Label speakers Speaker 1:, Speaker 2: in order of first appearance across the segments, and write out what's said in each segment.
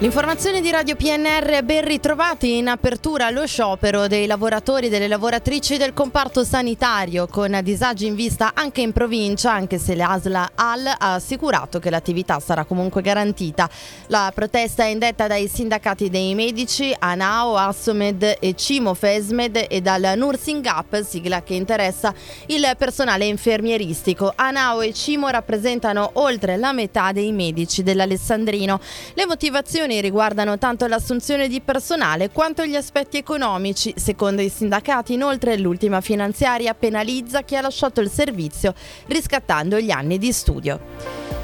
Speaker 1: L'informazione di Radio PNR, ben ritrovati in apertura allo sciopero dei lavoratori e delle lavoratrici del comparto sanitario con disagi in vista anche in provincia, anche se l'ASLA AL ha assicurato che l'attività sarà comunque garantita. La protesta è indetta dai sindacati dei medici ANAO, Assomed e Cimo Fesmed e dal Nursing Up, sigla che interessa il personale infermieristico. ANAO e Cimo rappresentano oltre la metà dei medici dell'Alessandrino. Le motivazioni questioni riguardano tanto l'assunzione di personale quanto gli aspetti economici. Secondo i sindacati, inoltre, l'ultima finanziaria penalizza chi ha lasciato il servizio riscattando gli anni di studio.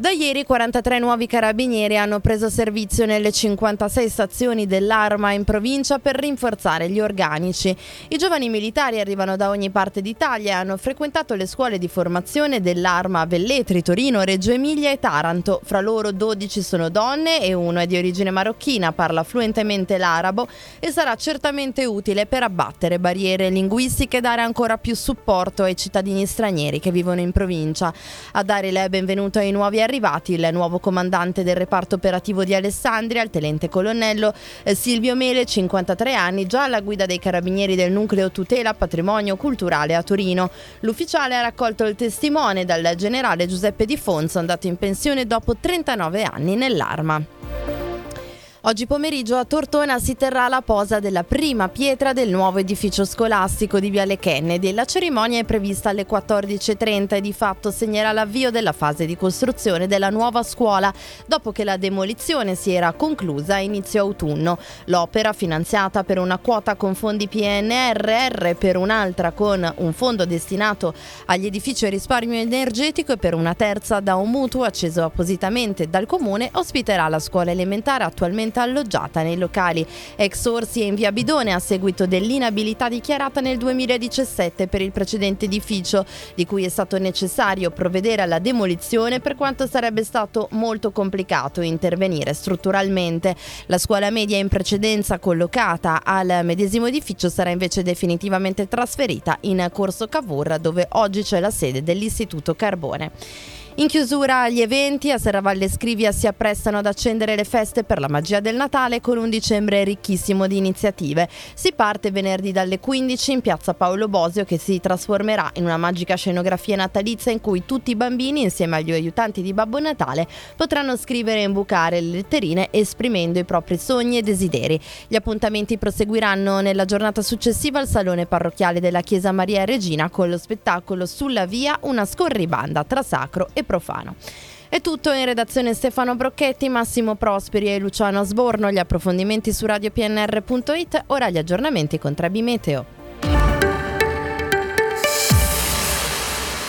Speaker 1: Da ieri 43 nuovi carabinieri hanno preso servizio nelle 56 stazioni dell'Arma in provincia per rinforzare gli organici. I giovani militari arrivano da ogni parte d'Italia e hanno frequentato le scuole di formazione dell'Arma a Velletri, Torino, Reggio Emilia e Taranto. Fra loro 12 sono donne e uno è di origine marocchina, parla fluentemente l'arabo e sarà certamente utile per abbattere barriere linguistiche e dare ancora più supporto ai cittadini stranieri che vivono in provincia. A dare il benvenuto ai nuovi arrivati il nuovo comandante del reparto operativo di Alessandria, il tenente colonnello eh, Silvio Mele, 53 anni, già alla guida dei carabinieri del nucleo tutela patrimonio culturale a Torino. L'ufficiale ha raccolto il testimone dal generale Giuseppe Di Fonso, andato in pensione dopo 39 anni nell'arma. Oggi pomeriggio a Tortona si terrà la posa della prima pietra del nuovo edificio scolastico di Viale Kennedy. La cerimonia è prevista alle 14.30 e di fatto segnerà l'avvio della fase di costruzione della nuova scuola dopo che la demolizione si era conclusa a inizio autunno. L'opera, finanziata per una quota con fondi PNRR, per un'altra con un fondo destinato agli edifici a risparmio energetico e per una terza da un mutuo acceso appositamente dal comune, ospiterà la scuola elementare attualmente permanentemente alloggiata nei locali ex Orsi e in via Bidone a seguito dell'inabilità dichiarata nel 2017 per il precedente edificio, di cui è stato necessario provvedere alla demolizione per quanto sarebbe stato molto complicato intervenire strutturalmente. La scuola media in precedenza collocata al medesimo edificio sarà invece definitivamente trasferita in Corso Cavour dove oggi c'è la sede dell'Istituto Carbone. In chiusura agli eventi, a Serravalle Scrivia si apprestano ad accendere le feste per la magia del Natale con un dicembre ricchissimo di iniziative. Si parte venerdì dalle 15 in piazza Paolo Bosio che si trasformerà in una magica scenografia natalizia in cui tutti i bambini insieme agli aiutanti di Babbo Natale potranno scrivere e imbucare le letterine esprimendo i propri sogni e desideri. Gli appuntamenti proseguiranno nella giornata successiva al salone parrocchiale della Chiesa Maria Regina con lo spettacolo Sulla Via, una scorribanda tra sacro e profano. È tutto in redazione Stefano Brocchetti, Massimo Prosperi e Luciano Sborno. Gli approfondimenti su radiopnr.it, ora gli aggiornamenti con Trebi Meteo.